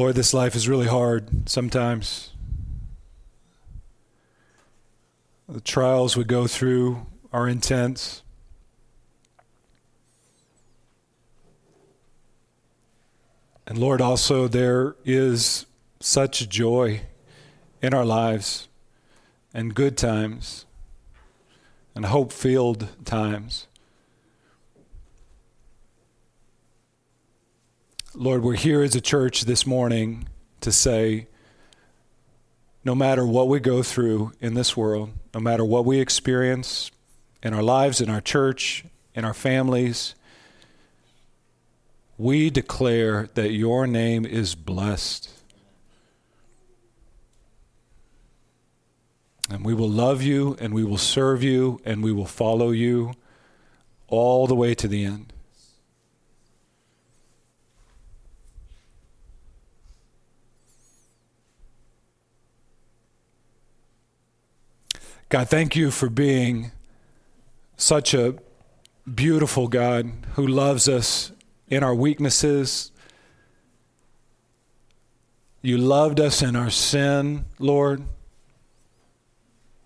Lord, this life is really hard sometimes. The trials we go through are intense. And Lord, also there is such joy in our lives and good times and hope filled times. Lord, we're here as a church this morning to say no matter what we go through in this world, no matter what we experience in our lives, in our church, in our families, we declare that your name is blessed. And we will love you and we will serve you and we will follow you all the way to the end. God, thank you for being such a beautiful God who loves us in our weaknesses. You loved us in our sin, Lord.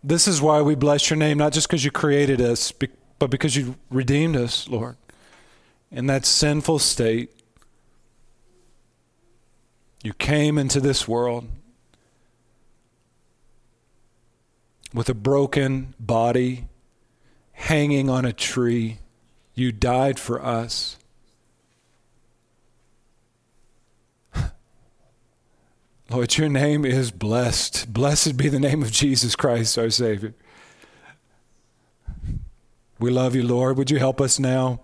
This is why we bless your name, not just because you created us, but because you redeemed us, Lord, in that sinful state. You came into this world with a broken body hanging on a tree. You died for us. Lord, your name is blessed. Blessed be the name of Jesus Christ, our Savior. We love you, Lord. Would you help us now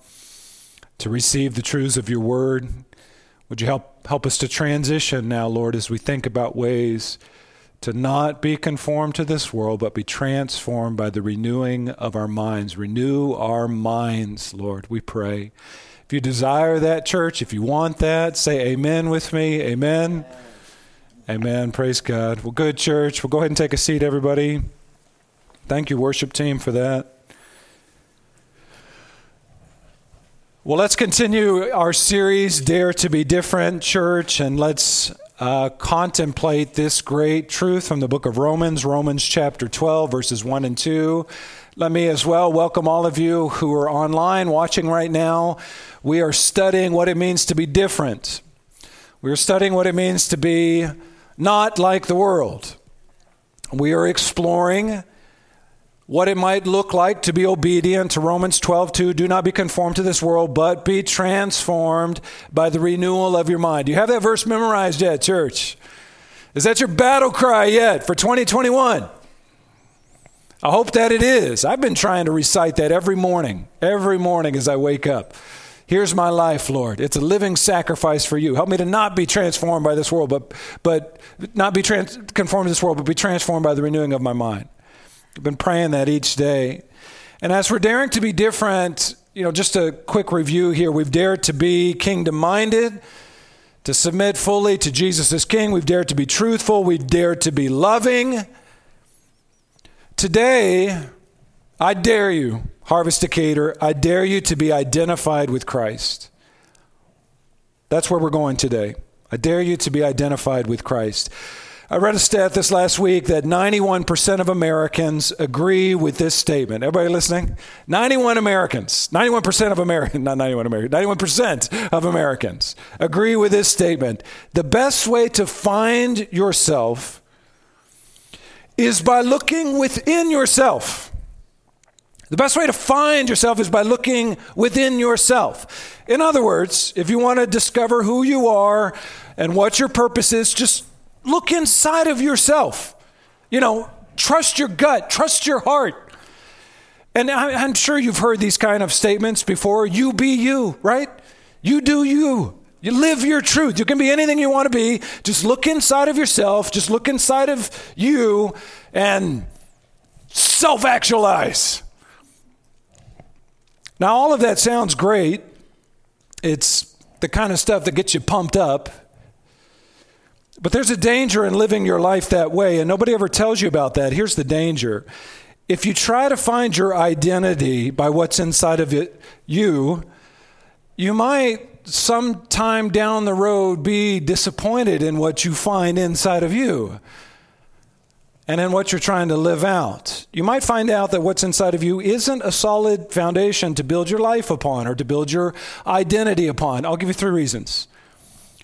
to receive the truths of your word? Would you help, help us to transition now, Lord, as we think about ways to not be conformed to this world, but be transformed by the renewing of our minds. Renew our minds, Lord, we pray. If you desire that, church, if you want that, say amen with me. Amen. Amen. amen. Praise God. Well, good, church. We'll go ahead and take a seat, everybody. Thank you, worship team, for that. Well, let's continue our series, Dare to Be Different, church, and let's uh, contemplate this great truth from the book of Romans, Romans chapter 12, verses 1 and 2. Let me as well welcome all of you who are online watching right now. We are studying what it means to be different. We are studying what it means to be not like the world. We are exploring what it might look like to be obedient to Romans 12:2 do not be conformed to this world but be transformed by the renewal of your mind. Do you have that verse memorized yet, church? Is that your battle cry yet for 2021? I hope that it is. I've been trying to recite that every morning, every morning as I wake up. Here's my life, Lord. It's a living sacrifice for you. Help me to not be transformed by this world, but but not be trans- conformed to this world, but be transformed by the renewing of my mind. I've been praying that each day. And as we're daring to be different, you know, just a quick review here. We've dared to be kingdom minded, to submit fully to Jesus as King. We've dared to be truthful. We've dared to be loving. Today, I dare you, Harvest Decatur, I dare you to be identified with Christ. That's where we're going today. I dare you to be identified with Christ. I read a stat this last week that 91% of Americans agree with this statement. Everybody listening? 91 Americans, 91% of Americans, not 91 Americans, 91% of Americans agree with this statement. The best way to find yourself is by looking within yourself. The best way to find yourself is by looking within yourself. In other words, if you want to discover who you are and what your purpose is, just Look inside of yourself. You know, trust your gut, trust your heart. And I'm sure you've heard these kind of statements before. You be you, right? You do you. You live your truth. You can be anything you want to be. Just look inside of yourself, just look inside of you and self actualize. Now, all of that sounds great. It's the kind of stuff that gets you pumped up. But there's a danger in living your life that way, and nobody ever tells you about that. Here's the danger. If you try to find your identity by what's inside of it, you, you might sometime down the road be disappointed in what you find inside of you and in what you're trying to live out. You might find out that what's inside of you isn't a solid foundation to build your life upon or to build your identity upon. I'll give you three reasons.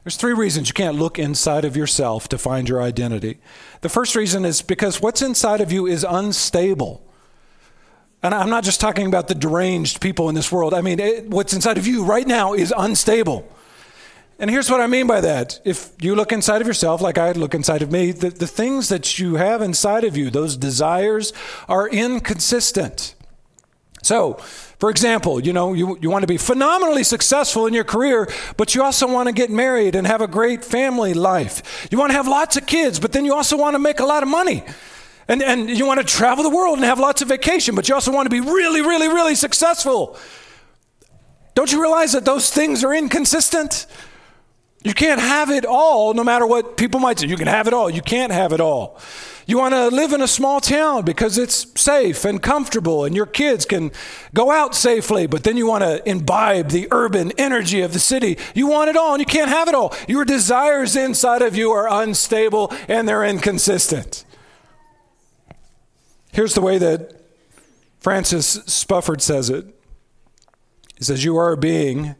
There's three reasons you can't look inside of yourself to find your identity. The first reason is because what's inside of you is unstable. And I'm not just talking about the deranged people in this world. I mean, it, what's inside of you right now is unstable. And here's what I mean by that. If you look inside of yourself, like I look inside of me, the, the things that you have inside of you, those desires, are inconsistent. So, for example, you know, you, you want to be phenomenally successful in your career, but you also want to get married and have a great family life. You want to have lots of kids, but then you also want to make a lot of money. And, and you want to travel the world and have lots of vacation, but you also want to be really, really, really successful. Don't you realize that those things are inconsistent? You can't have it all, no matter what people might say. You can have it all. You can't have it all. You want to live in a small town because it's safe and comfortable and your kids can go out safely, but then you want to imbibe the urban energy of the city. You want it all and you can't have it all. Your desires inside of you are unstable and they're inconsistent. Here's the way that Francis Spufford says it. He says, You are a being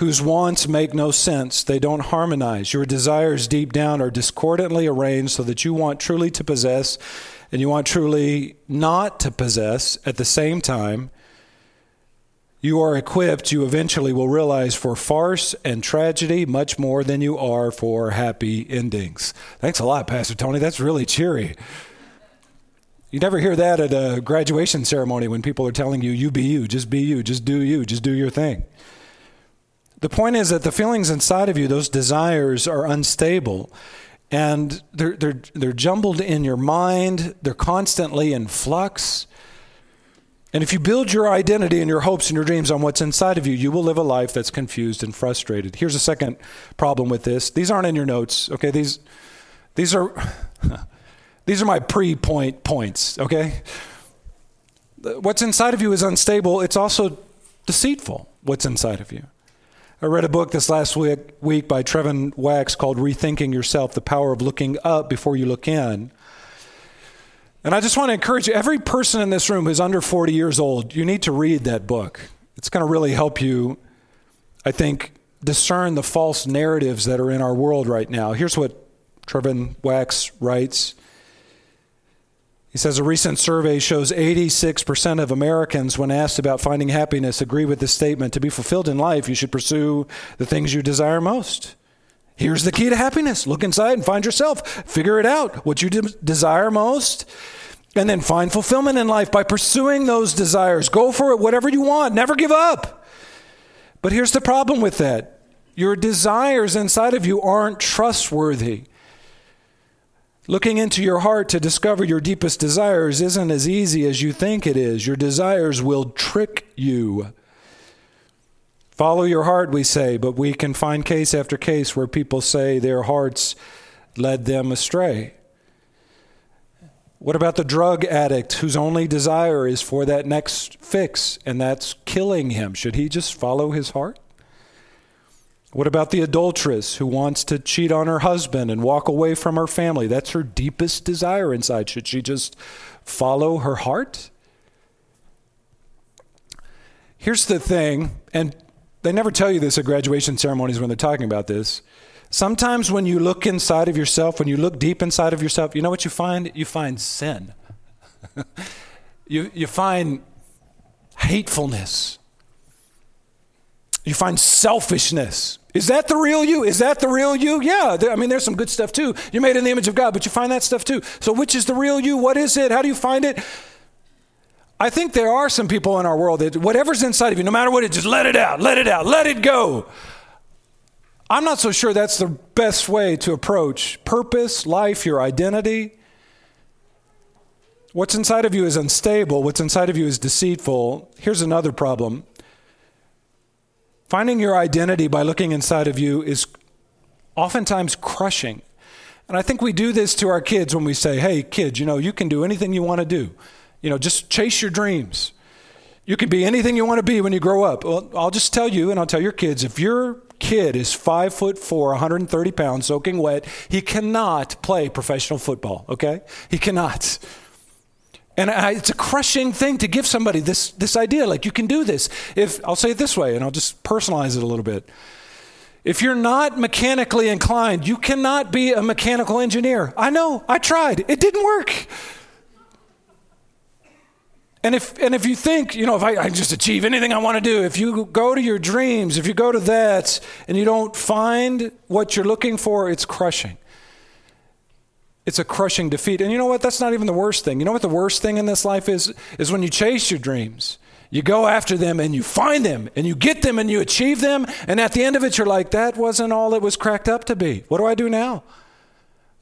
whose wants make no sense. They don't harmonize. Your desires deep down are discordantly arranged so that you want truly to possess and you want truly not to possess at the same time. You are equipped, you eventually will realize, for farce and tragedy much more than you are for happy endings. Thanks a lot, Pastor Tony. That's really cheery. You never hear that at a graduation ceremony when people are telling you, you be you, just be you, just do you, just do your thing. The point is that the feelings inside of you, those desires, are unstable. And they're, they're, they're jumbled in your mind, they're constantly in flux. And if you build your identity and your hopes and your dreams on what's inside of you, you will live a life that's confused and frustrated. Here's a second problem with this. These aren't in your notes, okay? These, these are these are my pre-point points, okay? What's inside of you is unstable. It's also deceitful. What's inside of you? I read a book this last week, week by Trevin Wax called Rethinking Yourself The Power of Looking Up Before You Look In. And I just want to encourage every person in this room who's under 40 years old, you need to read that book. It's going to really help you, I think, discern the false narratives that are in our world right now. Here's what Trevin Wax writes he says a recent survey shows 86% of Americans, when asked about finding happiness, agree with the statement to be fulfilled in life, you should pursue the things you desire most. Here's the key to happiness look inside and find yourself, figure it out, what you de- desire most, and then find fulfillment in life by pursuing those desires. Go for it, whatever you want, never give up. But here's the problem with that your desires inside of you aren't trustworthy. Looking into your heart to discover your deepest desires isn't as easy as you think it is. Your desires will trick you. Follow your heart, we say, but we can find case after case where people say their hearts led them astray. What about the drug addict whose only desire is for that next fix and that's killing him? Should he just follow his heart? What about the adulteress who wants to cheat on her husband and walk away from her family? That's her deepest desire inside. Should she just follow her heart? Here's the thing, and they never tell you this at graduation ceremonies when they're talking about this. Sometimes when you look inside of yourself, when you look deep inside of yourself, you know what you find? You find sin. you, you find hatefulness. You find selfishness. Is that the real you? Is that the real you? Yeah, I mean, there's some good stuff too. You're made in the image of God, but you find that stuff too. So, which is the real you? What is it? How do you find it? I think there are some people in our world that whatever's inside of you, no matter what it just let it out, let it out, let it go. I'm not so sure that's the best way to approach purpose, life, your identity. What's inside of you is unstable, what's inside of you is deceitful. Here's another problem Finding your identity by looking inside of you is oftentimes crushing. And I think we do this to our kids when we say, hey, kids, you know, you can do anything you want to do. You know, just chase your dreams. You can be anything you want to be when you grow up. Well, I'll just tell you, and I'll tell your kids if your kid is five foot four, 130 pounds, soaking wet, he cannot play professional football, okay? He cannot. And I, it's a crushing thing to give somebody this, this idea, like you can do this. If I'll say it this way, and I'll just personalize it a little bit. If you're not mechanically inclined, you cannot be a mechanical engineer. I know, I tried, it didn't work. And if, and if you think, you know, if I, I just achieve anything I want to do, if you go to your dreams, if you go to that and you don't find what you're looking for, it's crushing. It's a crushing defeat. And you know what? That's not even the worst thing. You know what the worst thing in this life is? Is when you chase your dreams. You go after them and you find them and you get them and you achieve them. And at the end of it, you're like, that wasn't all it was cracked up to be. What do I do now?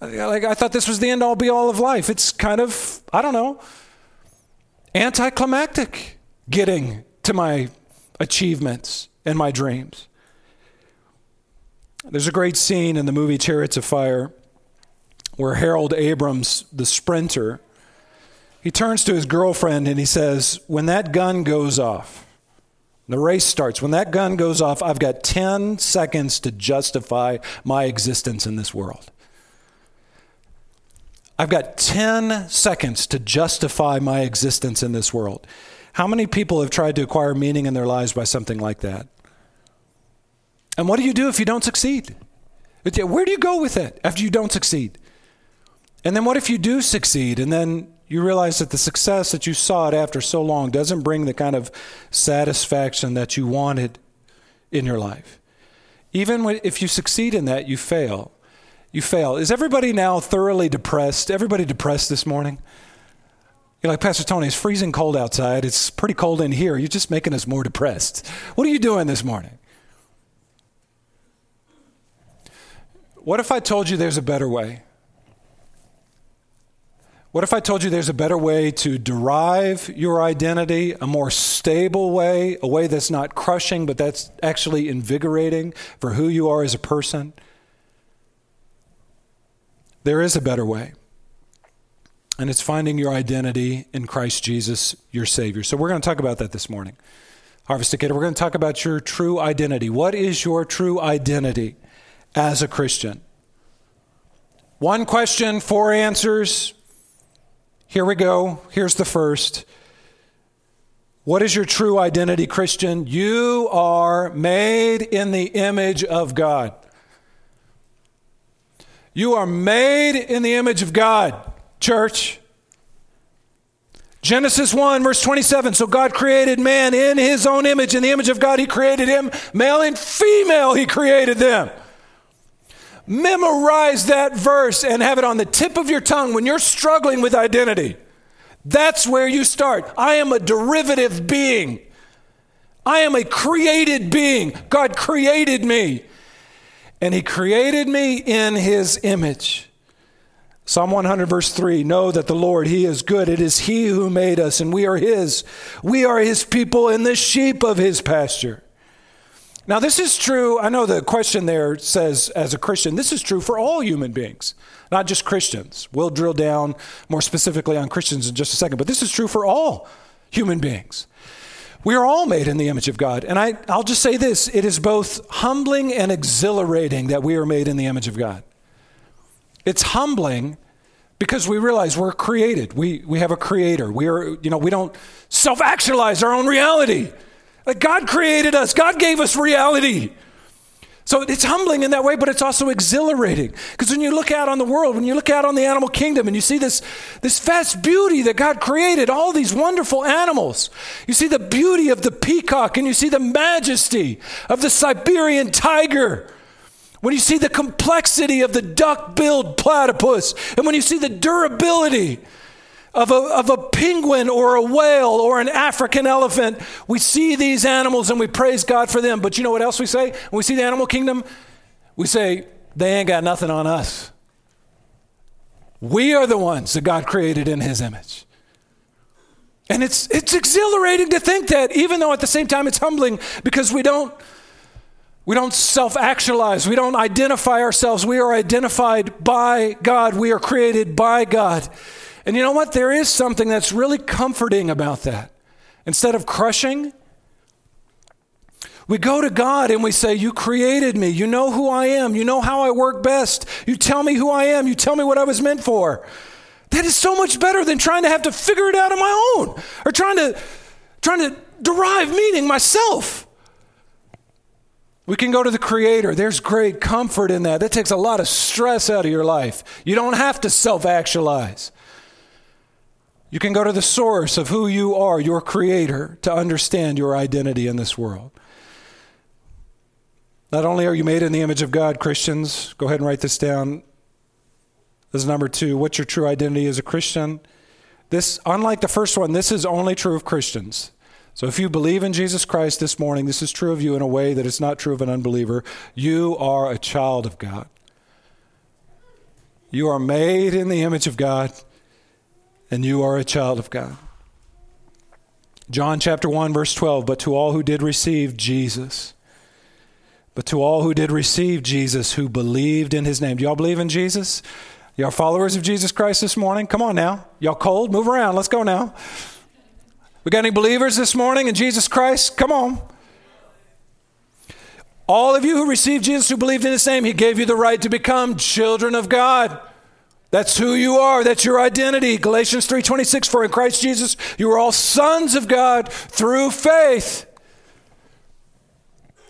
Like, I thought this was the end all be all of life. It's kind of, I don't know, anticlimactic getting to my achievements and my dreams. There's a great scene in the movie Chariots of Fire where Harold Abrams, the sprinter, he turns to his girlfriend and he says, When that gun goes off, the race starts. When that gun goes off, I've got 10 seconds to justify my existence in this world. I've got 10 seconds to justify my existence in this world. How many people have tried to acquire meaning in their lives by something like that? And what do you do if you don't succeed? Where do you go with it after you don't succeed? And then what if you do succeed and then you realize that the success that you sought after so long doesn't bring the kind of satisfaction that you wanted in your life? Even if you succeed in that, you fail. You fail. Is everybody now thoroughly depressed? Everybody depressed this morning? You're like, Pastor Tony, it's freezing cold outside. It's pretty cold in here. You're just making us more depressed. What are you doing this morning? What if I told you there's a better way? What if I told you there's a better way to derive your identity, a more stable way, a way that's not crushing, but that's actually invigorating for who you are as a person? There is a better way. And it's finding your identity in Christ Jesus, your Savior. So we're going to talk about that this morning. Harvest Decatur, we're going to talk about your true identity. What is your true identity as a Christian? One question, four answers. Here we go. Here's the first. What is your true identity, Christian? You are made in the image of God. You are made in the image of God, church. Genesis 1, verse 27. So God created man in his own image. In the image of God, he created him. Male and female, he created them. Memorize that verse and have it on the tip of your tongue when you're struggling with identity. That's where you start. I am a derivative being. I am a created being. God created me. And He created me in His image. Psalm 100, verse 3 Know that the Lord, He is good. It is He who made us, and we are His. We are His people and the sheep of His pasture. Now, this is true. I know the question there says, as a Christian, this is true for all human beings, not just Christians. We'll drill down more specifically on Christians in just a second, but this is true for all human beings. We are all made in the image of God. And I, I'll just say this it is both humbling and exhilarating that we are made in the image of God. It's humbling because we realize we're created. We, we have a creator. We are, you know, we don't self actualize our own reality. Like God created us, God gave us reality. So it's humbling in that way, but it's also exhilarating. Because when you look out on the world, when you look out on the animal kingdom and you see this, this vast beauty that God created, all these wonderful animals, you see the beauty of the peacock and you see the majesty of the Siberian tiger. When you see the complexity of the duck billed platypus, and when you see the durability of a, of a penguin or a whale or an African elephant. We see these animals and we praise God for them. But you know what else we say? When we see the animal kingdom, we say, they ain't got nothing on us. We are the ones that God created in His image. And it's, it's exhilarating to think that, even though at the same time it's humbling because we don't, we don't self actualize. We don't identify ourselves. We are identified by God. We are created by God. And you know what? There is something that's really comforting about that. instead of crushing, we go to God and we say, You created me. You know who I am. You know how I work best. You tell me who I am. You tell me what I was meant for. That is so much better than trying to have to figure it out on my own or trying to, trying to derive meaning myself. We can go to the Creator. There's great comfort in that. That takes a lot of stress out of your life. You don't have to self actualize. You can go to the source of who you are, your Creator, to understand your identity in this world. Not only are you made in the image of God, Christians, go ahead and write this down as number two. What's your true identity as a Christian? This, unlike the first one, this is only true of Christians. So if you believe in Jesus Christ this morning, this is true of you in a way that is not true of an unbeliever. You are a child of God. You are made in the image of God, and you are a child of God. John chapter 1, verse 12, but to all who did receive Jesus, but to all who did receive Jesus, who believed in his name. Do y'all believe in Jesus? Y'all followers of Jesus Christ this morning? Come on now. Y'all cold? Move around. Let's go now. We got any believers this morning in Jesus Christ? Come on. All of you who received Jesus, who believed in his name, he gave you the right to become children of God. That's who you are. That's your identity. Galatians 3:26 for in Christ Jesus you are all sons of God through faith.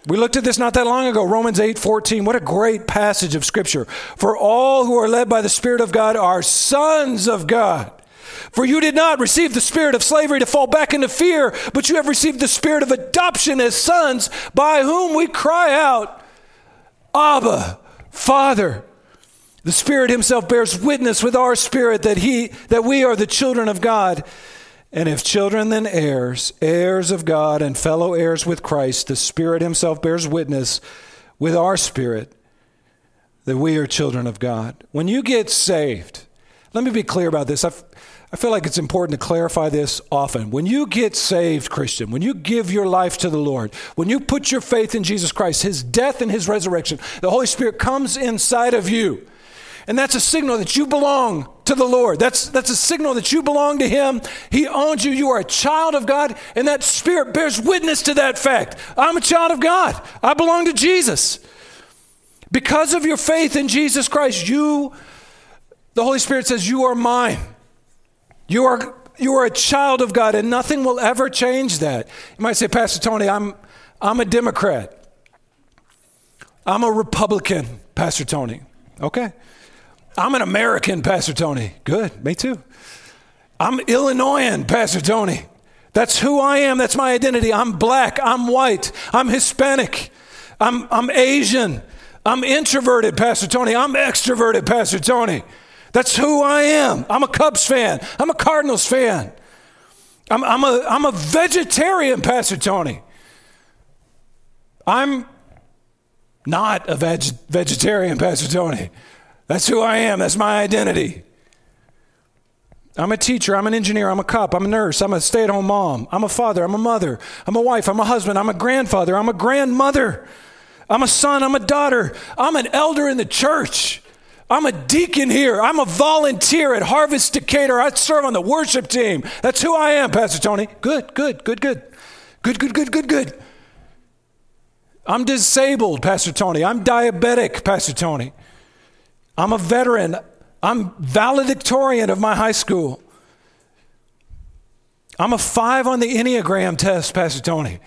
We looked at this not that long ago, Romans 8:14. What a great passage of Scripture. For all who are led by the Spirit of God are sons of God. For you did not receive the spirit of slavery to fall back into fear, but you have received the spirit of adoption as sons, by whom we cry out, Abba, Father. The Spirit Himself bears witness with our spirit that He that we are the children of God. And if children, then heirs, heirs of God and fellow heirs with Christ, the Spirit Himself bears witness with our spirit that we are children of God. When you get saved, let me be clear about this. I've, I feel like it's important to clarify this often. When you get saved, Christian, when you give your life to the Lord, when you put your faith in Jesus Christ, His death and His resurrection, the Holy Spirit comes inside of you. And that's a signal that you belong to the Lord. That's, that's a signal that you belong to Him. He owns you. You are a child of God, and that Spirit bears witness to that fact. I'm a child of God. I belong to Jesus. Because of your faith in Jesus Christ, you, the Holy Spirit says, You are mine. You are, you are a child of God, and nothing will ever change that. You might say, Pastor Tony, I'm, I'm a Democrat. I'm a Republican, Pastor Tony. Okay. I'm an American, Pastor Tony. Good, me too. I'm Illinoisan, Pastor Tony. That's who I am. That's my identity. I'm black. I'm white. I'm Hispanic. I'm, I'm Asian. I'm introverted, Pastor Tony. I'm extroverted, Pastor Tony. That's who I am. I'm a Cubs fan. I'm a Cardinals fan. I'm, I'm, a, I'm a vegetarian, Pastor Tony. I'm not a veg- vegetarian, Pastor Tony. That's who I am. That's my identity. I'm a teacher. I'm an engineer. I'm a cop. I'm a nurse. I'm a stay at home mom. I'm a father. I'm a mother. I'm a wife. I'm a husband. I'm a grandfather. I'm a grandmother. I'm a son. I'm a daughter. I'm an elder in the church. I'm a deacon here. I'm a volunteer at Harvest Decatur. I serve on the worship team. That's who I am, Pastor Tony. Good, good, good, good. Good, good, good, good, good. I'm disabled, Pastor Tony. I'm diabetic, Pastor Tony. I'm a veteran. I'm valedictorian of my high school. I'm a five on the Enneagram test, Pastor Tony.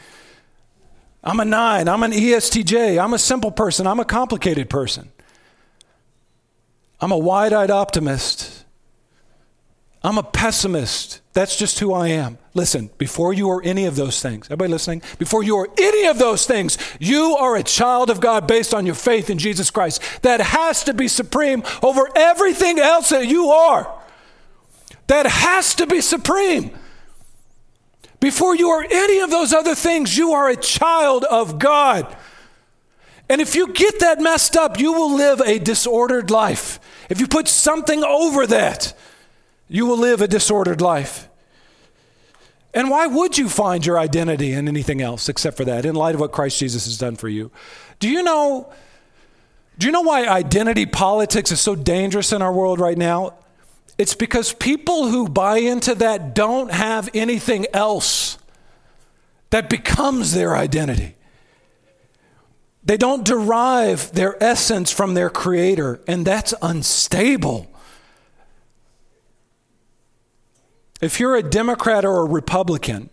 I'm a nine. I'm an ESTJ. I'm a simple person. I'm a complicated person. I'm a wide eyed optimist. I'm a pessimist. That's just who I am. Listen, before you are any of those things, everybody listening? Before you are any of those things, you are a child of God based on your faith in Jesus Christ. That has to be supreme over everything else that you are. That has to be supreme. Before you are any of those other things, you are a child of God. And if you get that messed up, you will live a disordered life. If you put something over that, you will live a disordered life. And why would you find your identity in anything else except for that, in light of what Christ Jesus has done for you? Do you know? Do you know why identity politics is so dangerous in our world right now? It's because people who buy into that don't have anything else. that becomes their identity. They don't derive their essence from their creator, and that's unstable. If you're a Democrat or a Republican,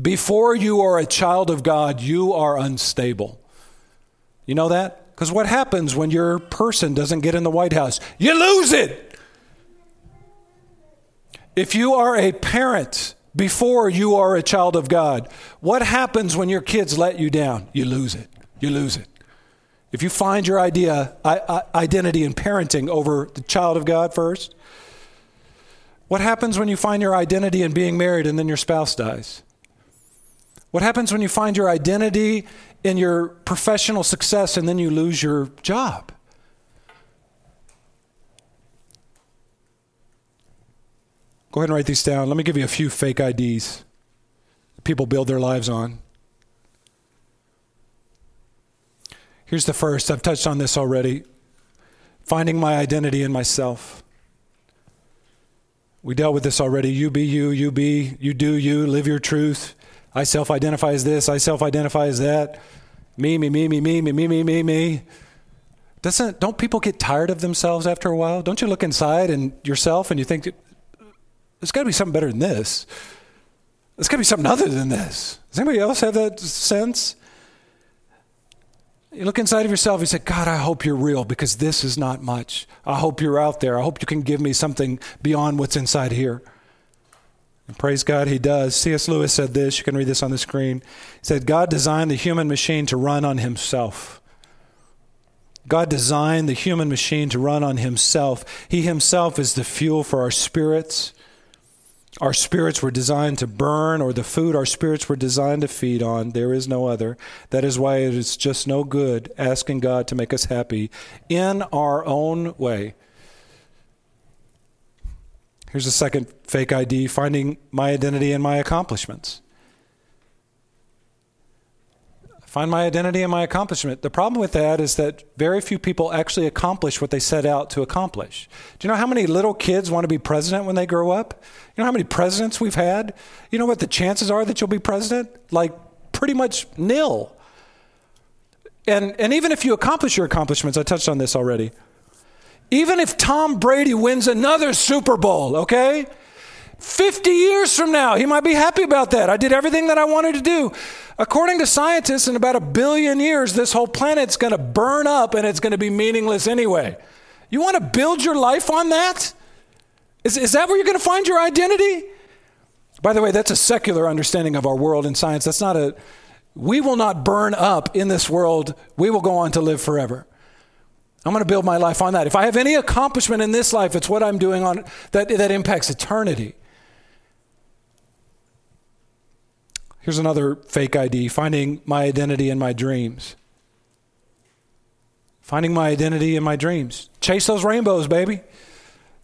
before you are a child of God, you are unstable. You know that? Because what happens when your person doesn't get in the White House? You lose it. If you are a parent before you are a child of God, what happens when your kids let you down? You lose it. You lose it. If you find your idea, identity in parenting over the child of God first, what happens when you find your identity in being married and then your spouse dies? What happens when you find your identity in your professional success and then you lose your job? Go ahead and write these down. Let me give you a few fake IDs people build their lives on. Here's the first. I've touched on this already finding my identity in myself. We dealt with this already. You be you, you be, you do you, live your truth. I self identify as this, I self identify as that. Me, me, me, me, me, me, me, me, me, me. Doesn't don't people get tired of themselves after a while? Don't you look inside and yourself and you think there's got to be something better than this. There's got to be something other than this. Does anybody else have that sense? You look inside of yourself, you say, God, I hope you're real because this is not much. I hope you're out there. I hope you can give me something beyond what's inside here. And praise God, he does. C.S. Lewis said this. You can read this on the screen. He said, God designed the human machine to run on himself. God designed the human machine to run on himself. He himself is the fuel for our spirits. Our spirits were designed to burn, or the food our spirits were designed to feed on. There is no other. That is why it is just no good asking God to make us happy in our own way. Here's a second fake ID finding my identity in my accomplishments. Find my identity and my accomplishment. The problem with that is that very few people actually accomplish what they set out to accomplish. Do you know how many little kids want to be president when they grow up? You know how many presidents we've had? You know what the chances are that you'll be president? Like pretty much nil. And, and even if you accomplish your accomplishments, I touched on this already, even if Tom Brady wins another Super Bowl, okay? 50 years from now, he might be happy about that. I did everything that I wanted to do. According to scientists, in about a billion years, this whole planet's going to burn up and it's going to be meaningless anyway. You want to build your life on that? Is, is that where you're going to find your identity? By the way, that's a secular understanding of our world and science. That's not a, we will not burn up in this world. We will go on to live forever. I'm going to build my life on that. If I have any accomplishment in this life, it's what I'm doing on that, that impacts eternity. Here's another fake ID finding my identity in my dreams. Finding my identity in my dreams. Chase those rainbows, baby.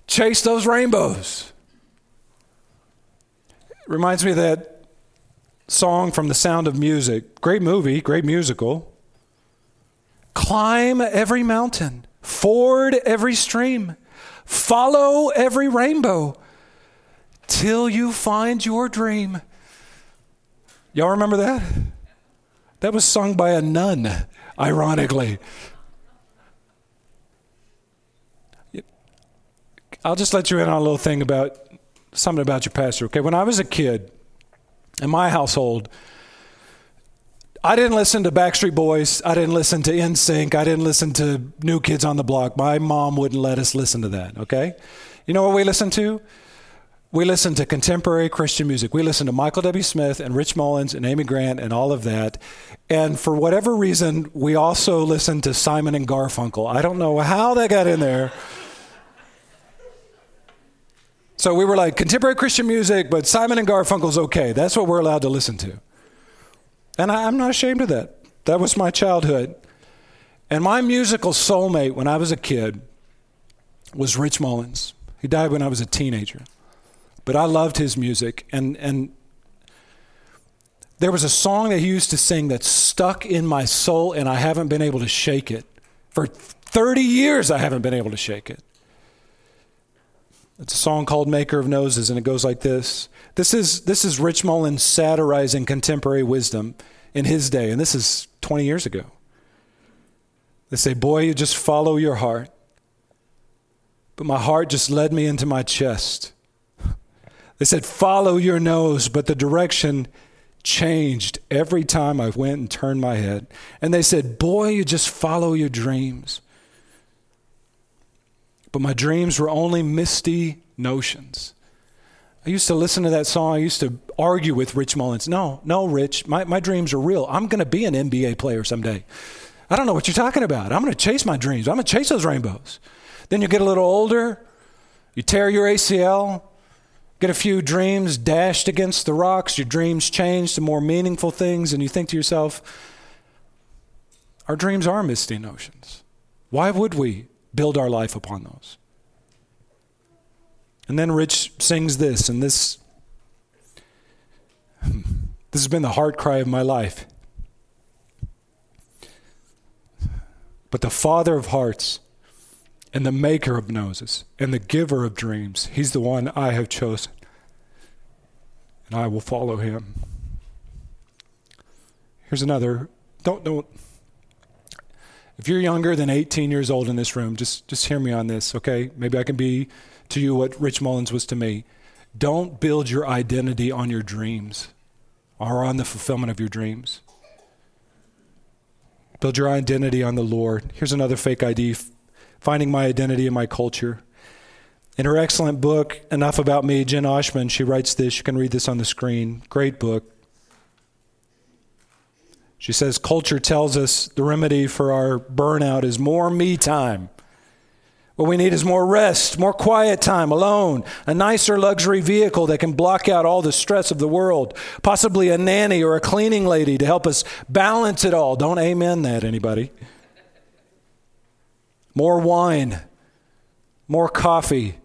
Chase those rainbows. It Reminds me of that song from The Sound of Music. Great movie, great musical. Climb every mountain, ford every stream, follow every rainbow till you find your dream. Y'all remember that? That was sung by a nun, ironically. I'll just let you in on a little thing about something about your pastor. Okay, when I was a kid, in my household, I didn't listen to Backstreet Boys. I didn't listen to NSYNC. I didn't listen to New Kids on the Block. My mom wouldn't let us listen to that, okay? You know what we listened to? We listen to contemporary Christian music. We listen to Michael W. Smith and Rich Mullins and Amy Grant and all of that. And for whatever reason, we also listen to Simon and Garfunkel. I don't know how that got in there. So we were like, contemporary Christian music, but Simon and Garfunkel's okay. That's what we're allowed to listen to. And I, am not ashamed of that. That was my childhood. And my musical soulmate when I was a kid was Rich Mullins. He died when I was a teenager. But I loved his music. And, and there was a song that he used to sing that stuck in my soul, and I haven't been able to shake it. For 30 years, I haven't been able to shake it. It's a song called Maker of Noses, and it goes like this. This is, this is Rich Mullins satirizing contemporary wisdom in his day, and this is 20 years ago. They say, Boy, you just follow your heart. But my heart just led me into my chest. They said, Follow your nose, but the direction changed every time I went and turned my head. And they said, Boy, you just follow your dreams. But my dreams were only misty notions. I used to listen to that song. I used to argue with Rich Mullins. No, no, Rich, my, my dreams are real. I'm going to be an NBA player someday. I don't know what you're talking about. I'm going to chase my dreams. I'm going to chase those rainbows. Then you get a little older, you tear your ACL, get a few dreams dashed against the rocks, your dreams change to more meaningful things, and you think to yourself, our dreams are misty notions. Why would we build our life upon those? And then Rich sings this, and this this has been the heart cry of my life. But the Father of hearts and the maker of noses and the giver of dreams, he's the one I have chosen. And I will follow him. Here's another. Don't don't if you're younger than 18 years old in this room, just just hear me on this, okay? Maybe I can be to you what Rich Mullins was to me. Don't build your identity on your dreams or on the fulfillment of your dreams. Build your identity on the Lord. Here's another fake ID Finding My Identity and My Culture. In her excellent book, Enough About Me, Jen Oshman, she writes this. You can read this on the screen. Great book. She says, Culture tells us the remedy for our burnout is more me time. What we need is more rest, more quiet time alone, a nicer luxury vehicle that can block out all the stress of the world, possibly a nanny or a cleaning lady to help us balance it all. Don't amen that, anybody. More wine, more coffee,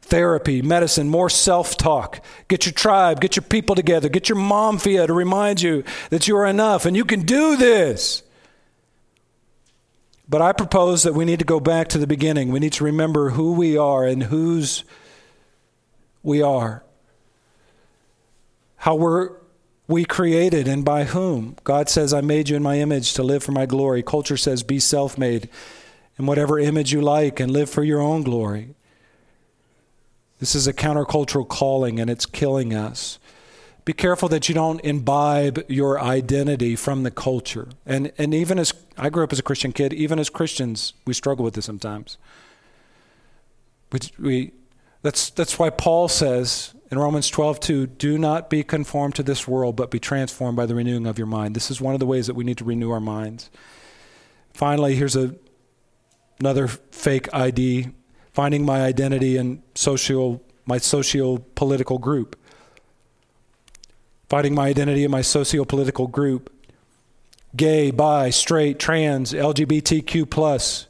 therapy, medicine, more self talk. Get your tribe, get your people together, get your mom Fia to remind you that you are enough and you can do this. But I propose that we need to go back to the beginning. We need to remember who we are and whose we are. How we're we created and by whom. God says, I made you in my image to live for my glory. Culture says, be self made in whatever image you like and live for your own glory. This is a countercultural calling and it's killing us be careful that you don't imbibe your identity from the culture. And, and even as I grew up as a Christian kid, even as Christians, we struggle with this sometimes. We, we, that's, that's why Paul says in Romans 12, 2, do not be conformed to this world, but be transformed by the renewing of your mind. This is one of the ways that we need to renew our minds. Finally, here's a, another fake ID finding my identity in social, my socio political group finding my identity in my socio political group gay, bi, straight, trans, LGBTQ, plus,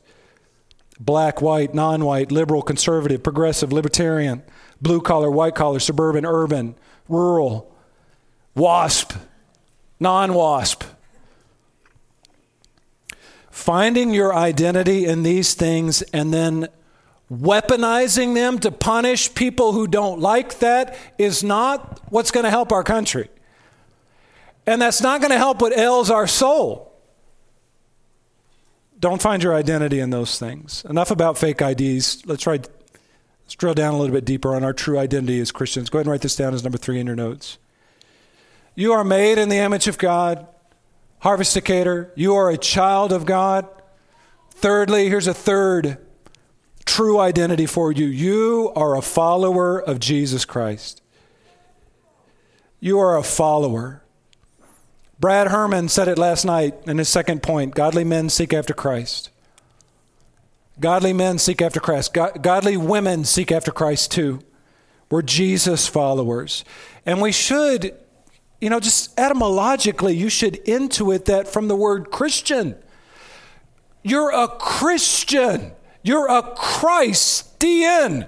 black, white, non white, liberal, conservative, progressive, libertarian, blue collar, white collar, suburban, urban, rural, WASP, non WASP. Finding your identity in these things and then weaponizing them to punish people who don't like that is not what's going to help our country. And that's not going to help what ails our soul. Don't find your identity in those things. Enough about fake IDs. Let's try let's drill down a little bit deeper on our true identity as Christians. Go ahead and write this down as number 3 in your notes. You are made in the image of God. Harvest Decatur, you are a child of God. Thirdly, here's a third true identity for you. You are a follower of Jesus Christ. You are a follower. Brad Herman said it last night in his second point godly men seek after Christ. Godly men seek after Christ. godly women seek after Christ too. We're Jesus followers. And we should, you know, just etymologically, you should intuit that from the word Christian. You're a Christian. You're a Christian.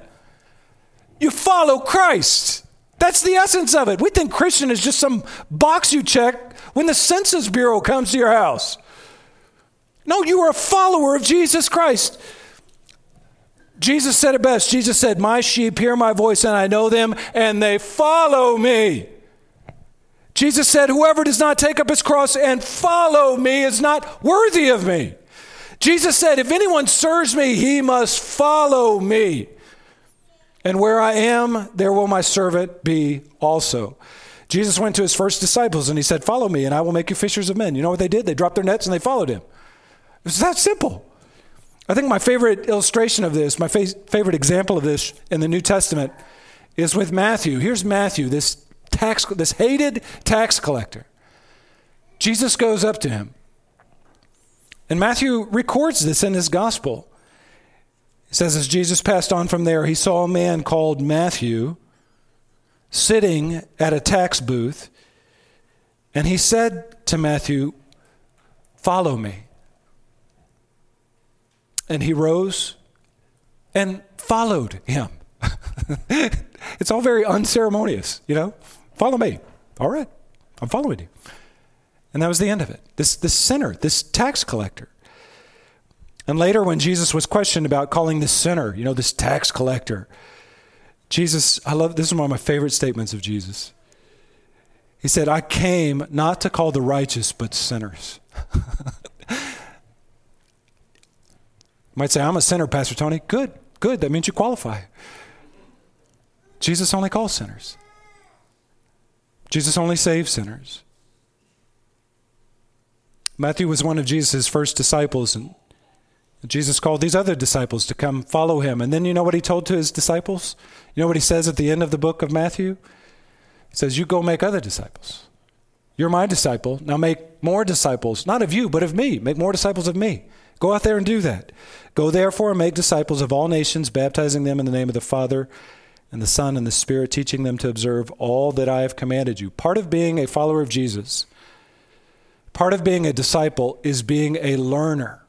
You follow Christ. That's the essence of it. We think Christian is just some box you check when the Census Bureau comes to your house. No, you are a follower of Jesus Christ. Jesus said it best. Jesus said, My sheep hear my voice, and I know them, and they follow me. Jesus said, Whoever does not take up his cross and follow me is not worthy of me. Jesus said, If anyone serves me, he must follow me. And where I am, there will my servant be also. Jesus went to his first disciples and he said, Follow me, and I will make you fishers of men. You know what they did? They dropped their nets and they followed him. It was that simple. I think my favorite illustration of this, my fa- favorite example of this in the New Testament is with Matthew. Here's Matthew, this tax this hated tax collector. Jesus goes up to him. And Matthew records this in his gospel. He says, as Jesus passed on from there, he saw a man called Matthew sitting at a tax booth, and he said to Matthew, Follow me. And he rose and followed him. it's all very unceremonious, you know? Follow me. All right, I'm following you. And that was the end of it. This, this sinner, this tax collector. And later, when Jesus was questioned about calling this sinner, you know, this tax collector, Jesus, I love this is one of my favorite statements of Jesus. He said, I came not to call the righteous, but sinners. you might say, I'm a sinner, Pastor Tony. Good, good. That means you qualify. Jesus only calls sinners. Jesus only saves sinners. Matthew was one of Jesus' first disciples, and Jesus called these other disciples to come follow him. And then you know what he told to his disciples? You know what he says at the end of the book of Matthew? He says, You go make other disciples. You're my disciple. Now make more disciples, not of you, but of me. Make more disciples of me. Go out there and do that. Go therefore and make disciples of all nations, baptizing them in the name of the Father and the Son and the Spirit, teaching them to observe all that I have commanded you. Part of being a follower of Jesus, part of being a disciple, is being a learner.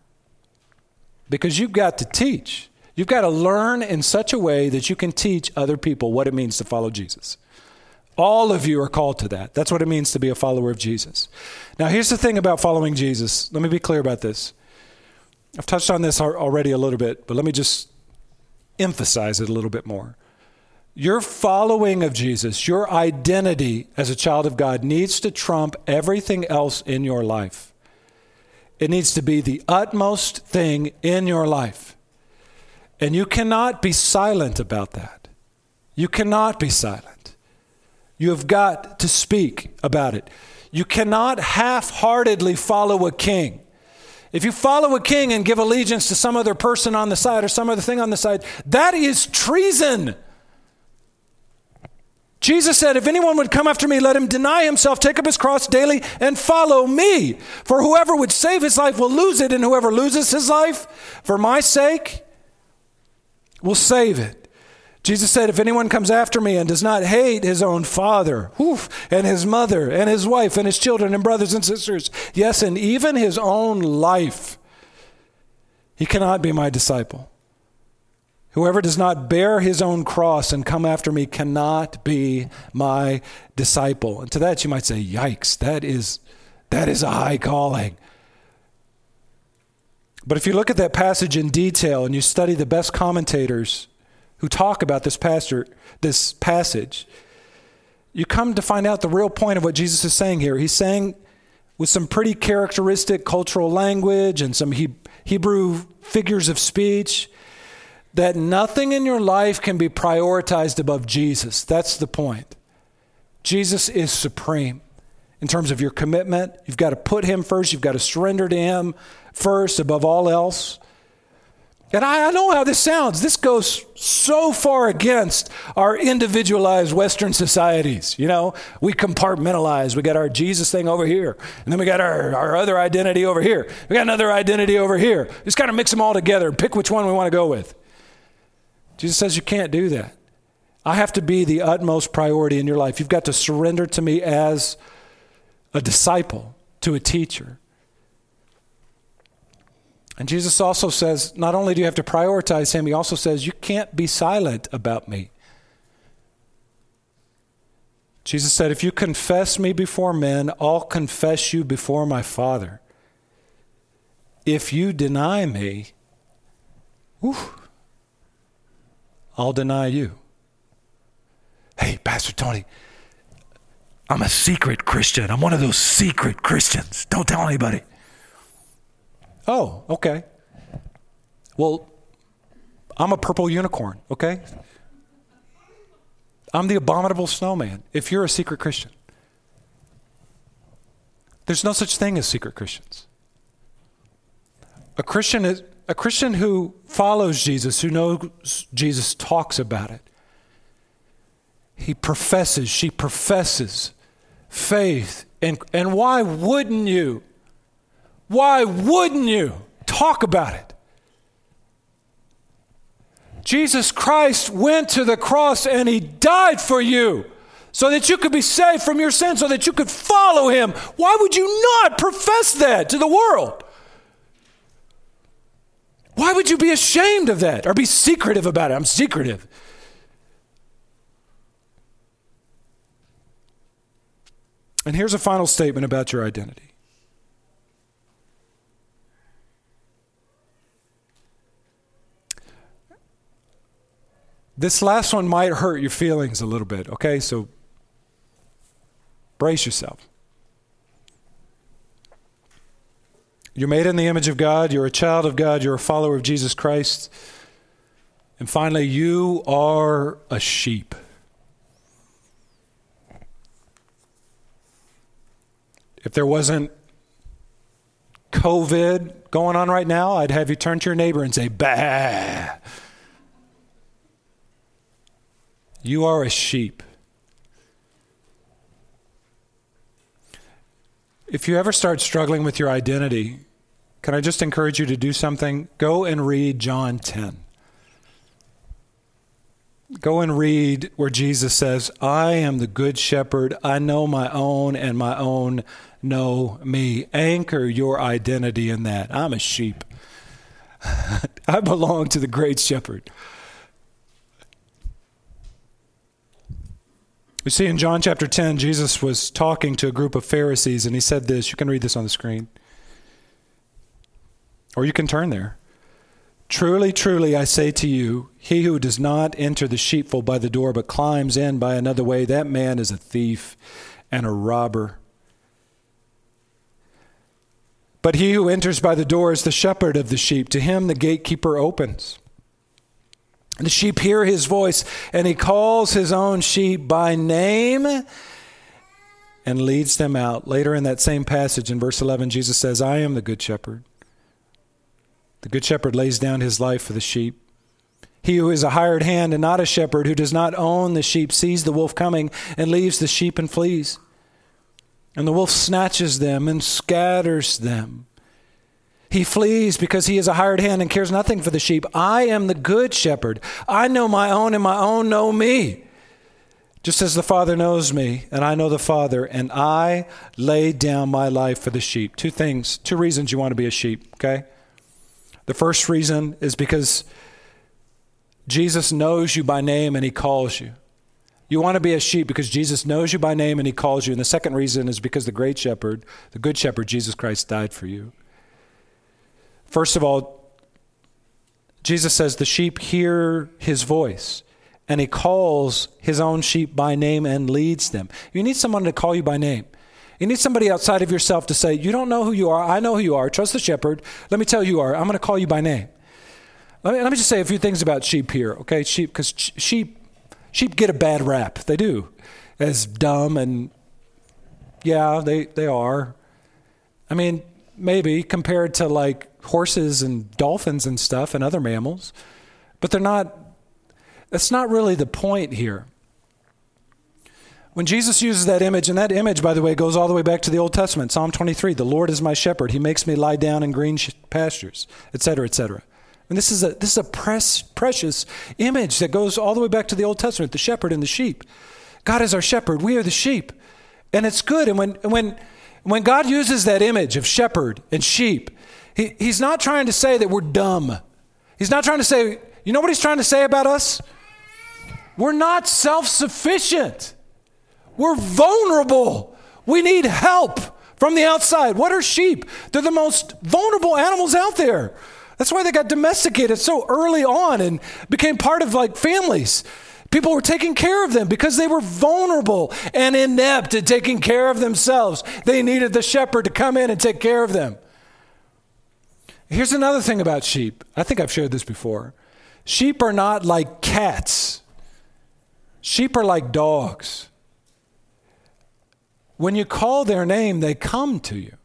Because you've got to teach. You've got to learn in such a way that you can teach other people what it means to follow Jesus. All of you are called to that. That's what it means to be a follower of Jesus. Now, here's the thing about following Jesus. Let me be clear about this. I've touched on this already a little bit, but let me just emphasize it a little bit more. Your following of Jesus, your identity as a child of God needs to trump everything else in your life. It needs to be the utmost thing in your life. And you cannot be silent about that. You cannot be silent. You have got to speak about it. You cannot half heartedly follow a king. If you follow a king and give allegiance to some other person on the side or some other thing on the side, that is treason. Jesus said, If anyone would come after me, let him deny himself, take up his cross daily, and follow me. For whoever would save his life will lose it, and whoever loses his life for my sake will save it. Jesus said, If anyone comes after me and does not hate his own father, and his mother, and his wife, and his children, and brothers and sisters, yes, and even his own life, he cannot be my disciple. Whoever does not bear his own cross and come after me cannot be my disciple. And to that you might say, yikes, that is that is a high calling. But if you look at that passage in detail and you study the best commentators who talk about this pastor, this passage, you come to find out the real point of what Jesus is saying here. He's saying with some pretty characteristic cultural language and some Hebrew figures of speech that nothing in your life can be prioritized above Jesus. That's the point. Jesus is supreme in terms of your commitment. You've got to put him first, you've got to surrender to him first above all else. And I, I, know how this sounds. This goes so far against our individualized Western societies. You know, we compartmentalize. We got our Jesus thing over here, and then we got our, our other identity over here. We got another identity over here. Just kind of mix them all together and pick which one we want to go with. Jesus says you can't do that. I have to be the utmost priority in your life. You've got to surrender to me as a disciple, to a teacher. And Jesus also says, not only do you have to prioritize him, he also says, you can't be silent about me. Jesus said, If you confess me before men, I'll confess you before my Father. If you deny me, whew, I'll deny you. Hey, Pastor Tony, I'm a secret Christian. I'm one of those secret Christians. Don't tell anybody. Oh, okay. Well, I'm a purple unicorn, okay? I'm the abominable snowman if you're a secret Christian. There's no such thing as secret Christians. A Christian is a Christian who follows Jesus, who knows Jesus talks about it. He professes, she professes faith. And, and why wouldn't you? Why wouldn't you talk about it? Jesus Christ went to the cross and he died for you so that you could be saved from your sins, so that you could follow him. Why would you not profess that to the world? Why would you be ashamed of that or be secretive about it? I'm secretive. And here's a final statement about your identity. This last one might hurt your feelings a little bit, okay? So brace yourself. You're made in the image of God, you're a child of God, you're a follower of Jesus Christ. And finally, you are a sheep. If there wasn't COVID going on right now, I'd have you turn to your neighbor and say, Bah. You are a sheep. If you ever start struggling with your identity, can I just encourage you to do something? Go and read John 10. Go and read where Jesus says, I am the good shepherd. I know my own, and my own know me. Anchor your identity in that. I'm a sheep. I belong to the great shepherd. We see in John chapter 10, Jesus was talking to a group of Pharisees, and he said this. You can read this on the screen. Or you can turn there. Truly, truly, I say to you, he who does not enter the sheepfold by the door, but climbs in by another way, that man is a thief and a robber. But he who enters by the door is the shepherd of the sheep. To him the gatekeeper opens. The sheep hear his voice, and he calls his own sheep by name and leads them out. Later in that same passage, in verse 11, Jesus says, I am the good shepherd. The good shepherd lays down his life for the sheep. He who is a hired hand and not a shepherd, who does not own the sheep, sees the wolf coming and leaves the sheep and flees. And the wolf snatches them and scatters them. He flees because he is a hired hand and cares nothing for the sheep. I am the good shepherd. I know my own, and my own know me. Just as the Father knows me, and I know the Father, and I lay down my life for the sheep. Two things, two reasons you want to be a sheep, okay? The first reason is because Jesus knows you by name and he calls you. You want to be a sheep because Jesus knows you by name and he calls you. And the second reason is because the great shepherd, the good shepherd, Jesus Christ, died for you. First of all, Jesus says the sheep hear his voice and he calls his own sheep by name and leads them. You need someone to call you by name. You need somebody outside of yourself to say, You don't know who you are. I know who you are. Trust the shepherd. Let me tell you who you are. I'm going to call you by name. Let me, let me just say a few things about sheep here, okay? Sheep, because sheep, sheep get a bad rap. They do. As dumb and, yeah, they, they are. I mean, maybe compared to like horses and dolphins and stuff and other mammals, but they're not, that's not really the point here. When Jesus uses that image, and that image, by the way, goes all the way back to the Old Testament, Psalm 23, the Lord is my shepherd. He makes me lie down in green pastures, etc., etc. And this is a, this is a press, precious image that goes all the way back to the Old Testament, the shepherd and the sheep. God is our shepherd. We are the sheep. And it's good. And when, when, when God uses that image of shepherd and sheep, he, he's not trying to say that we're dumb. He's not trying to say, you know what he's trying to say about us? We're not self sufficient. We're vulnerable. We need help from the outside. What are sheep? They're the most vulnerable animals out there. That's why they got domesticated so early on and became part of like families. People were taking care of them because they were vulnerable and inept at taking care of themselves. They needed the shepherd to come in and take care of them. Here's another thing about sheep. I think I've shared this before. Sheep are not like cats, sheep are like dogs. When you call their name, they come to you.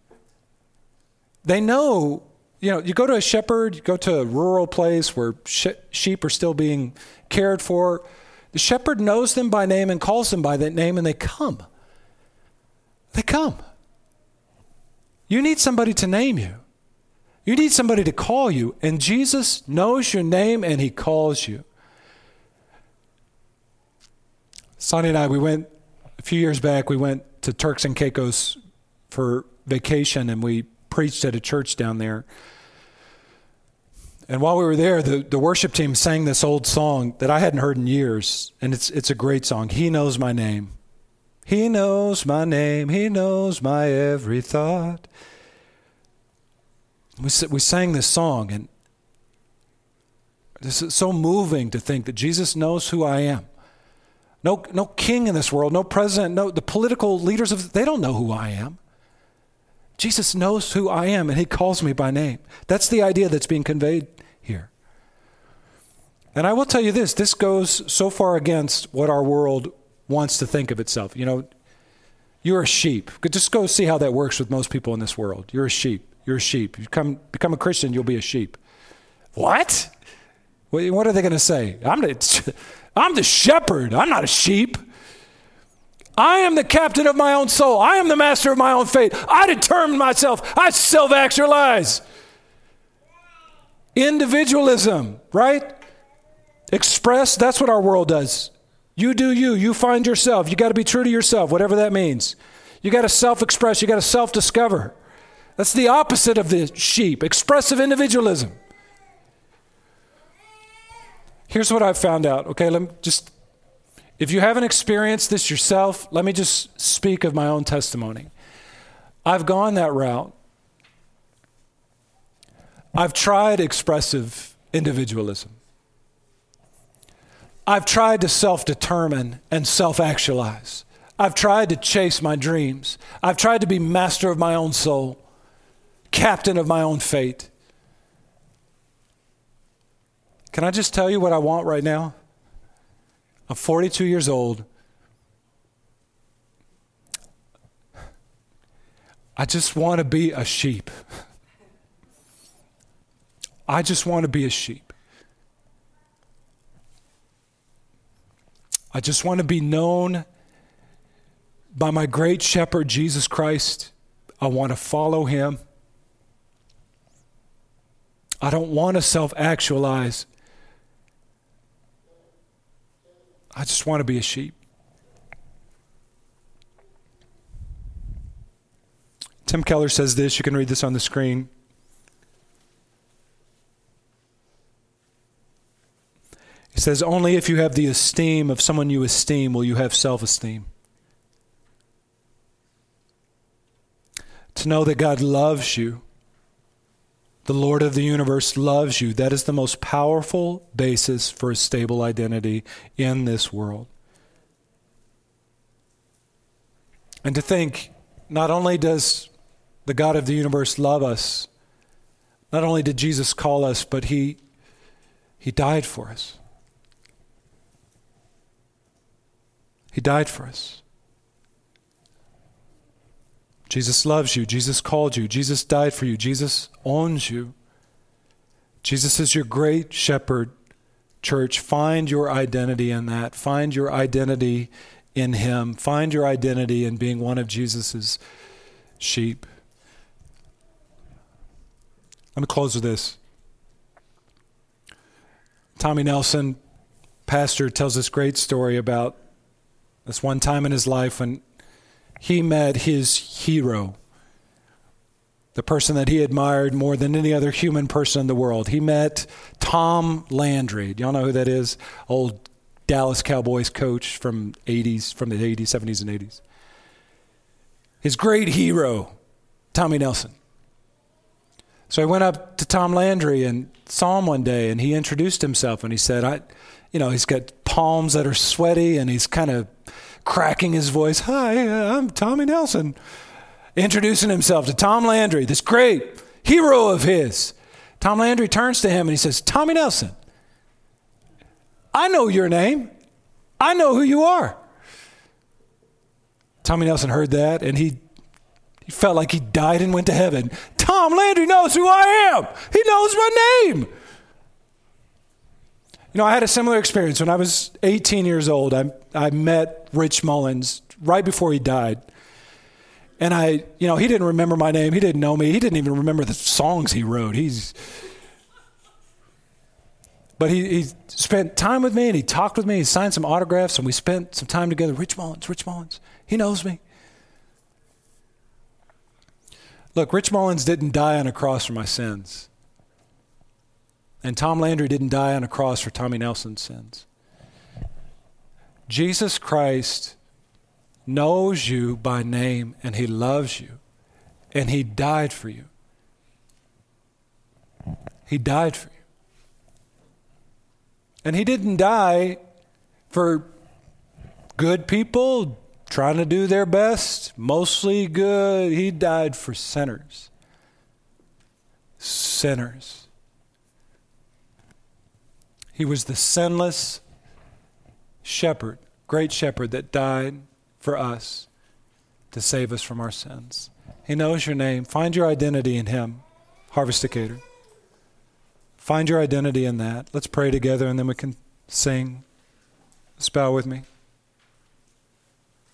They know, you know, you go to a shepherd, you go to a rural place where sh- sheep are still being cared for. The shepherd knows them by name and calls them by that name, and they come. They come. You need somebody to name you. You need somebody to call you, and Jesus knows your name and he calls you. Sonny and I, we went a few years back, we went to Turks and Caicos for vacation and we preached at a church down there. And while we were there, the, the worship team sang this old song that I hadn't heard in years, and it's, it's a great song. He knows my name. He knows my name. He knows my every thought we, we sang this song, and this is so moving to think that Jesus knows who I am. No, no king in this world, no president, no the political leaders of they don't know who I am. Jesus knows who I am, and He calls me by name. That's the idea that's being conveyed here. And I will tell you this: this goes so far against what our world wants to think of itself. You know, you're a sheep. Just go see how that works with most people in this world. You're a sheep. You're a sheep. You come, become a Christian, you'll be a sheep. What? What are they going to say? I'm the, I'm the shepherd. I'm not a sheep. I am the captain of my own soul. I am the master of my own fate. I determine myself. I self actualize. Individualism, right? Express, that's what our world does. You do you. You find yourself. You got to be true to yourself, whatever that means. You got to self express. You got to self discover. That's the opposite of the sheep expressive individualism. Here's what I've found out. Okay, let me just, if you haven't experienced this yourself, let me just speak of my own testimony. I've gone that route. I've tried expressive individualism. I've tried to self determine and self actualize. I've tried to chase my dreams. I've tried to be master of my own soul captain of my own fate. Can I just tell you what I want right now? I'm 42 years old. I just want to be a sheep. I just want to be a sheep. I just want to be known by my great shepherd, Jesus Christ. I want to follow him. I don't want to self actualize. I just want to be a sheep. Tim Keller says this. You can read this on the screen. He says, Only if you have the esteem of someone you esteem will you have self esteem. To know that God loves you the Lord of the universe loves you. That is the most powerful basis for a stable identity in this world. And to think, not only does the God of the universe love us, not only did Jesus call us, but he, he died for us. He died for us. Jesus loves you. Jesus called you. Jesus died for you. Jesus owns you. Jesus is your great shepherd, church. Find your identity in that. Find your identity in Him. Find your identity in being one of Jesus' sheep. Let me close with this. Tommy Nelson, pastor, tells this great story about this one time in his life when he met his hero, the person that he admired more than any other human person in the world. He met Tom Landry. Do y'all know who that is? Old Dallas Cowboys coach from 80s, from the 80s, 70s, and 80s. His great hero, Tommy Nelson. So I went up to Tom Landry and saw him one day, and he introduced himself and he said, I, you know, he's got palms that are sweaty and he's kind of cracking his voice. Hi, uh, I'm Tommy Nelson. Introducing himself to Tom Landry, this great hero of his. Tom Landry turns to him and he says, Tommy Nelson, I know your name. I know who you are. Tommy Nelson heard that and he, he felt like he died and went to heaven. Tom Landry knows who I am. He knows my name. You know, I had a similar experience when I was 18 years old. I, I met Rich Mullins right before he died. And I, you know, he didn't remember my name. He didn't know me. He didn't even remember the songs he wrote. He's, but he, he spent time with me and he talked with me. He signed some autographs and we spent some time together. Rich Mullins, Rich Mullins. He knows me. Look, Rich Mullins didn't die on a cross for my sins. And Tom Landry didn't die on a cross for Tommy Nelson's sins. Jesus Christ knows you by name and he loves you and he died for you. He died for you. And he didn't die for good people trying to do their best, mostly good. He died for sinners. Sinners. He was the sinless shepherd, great shepherd that died for us to save us from our sins. He knows your name. Find your identity in Him, Harvest Decatur. Find your identity in that. Let's pray together and then we can sing. Let's with me.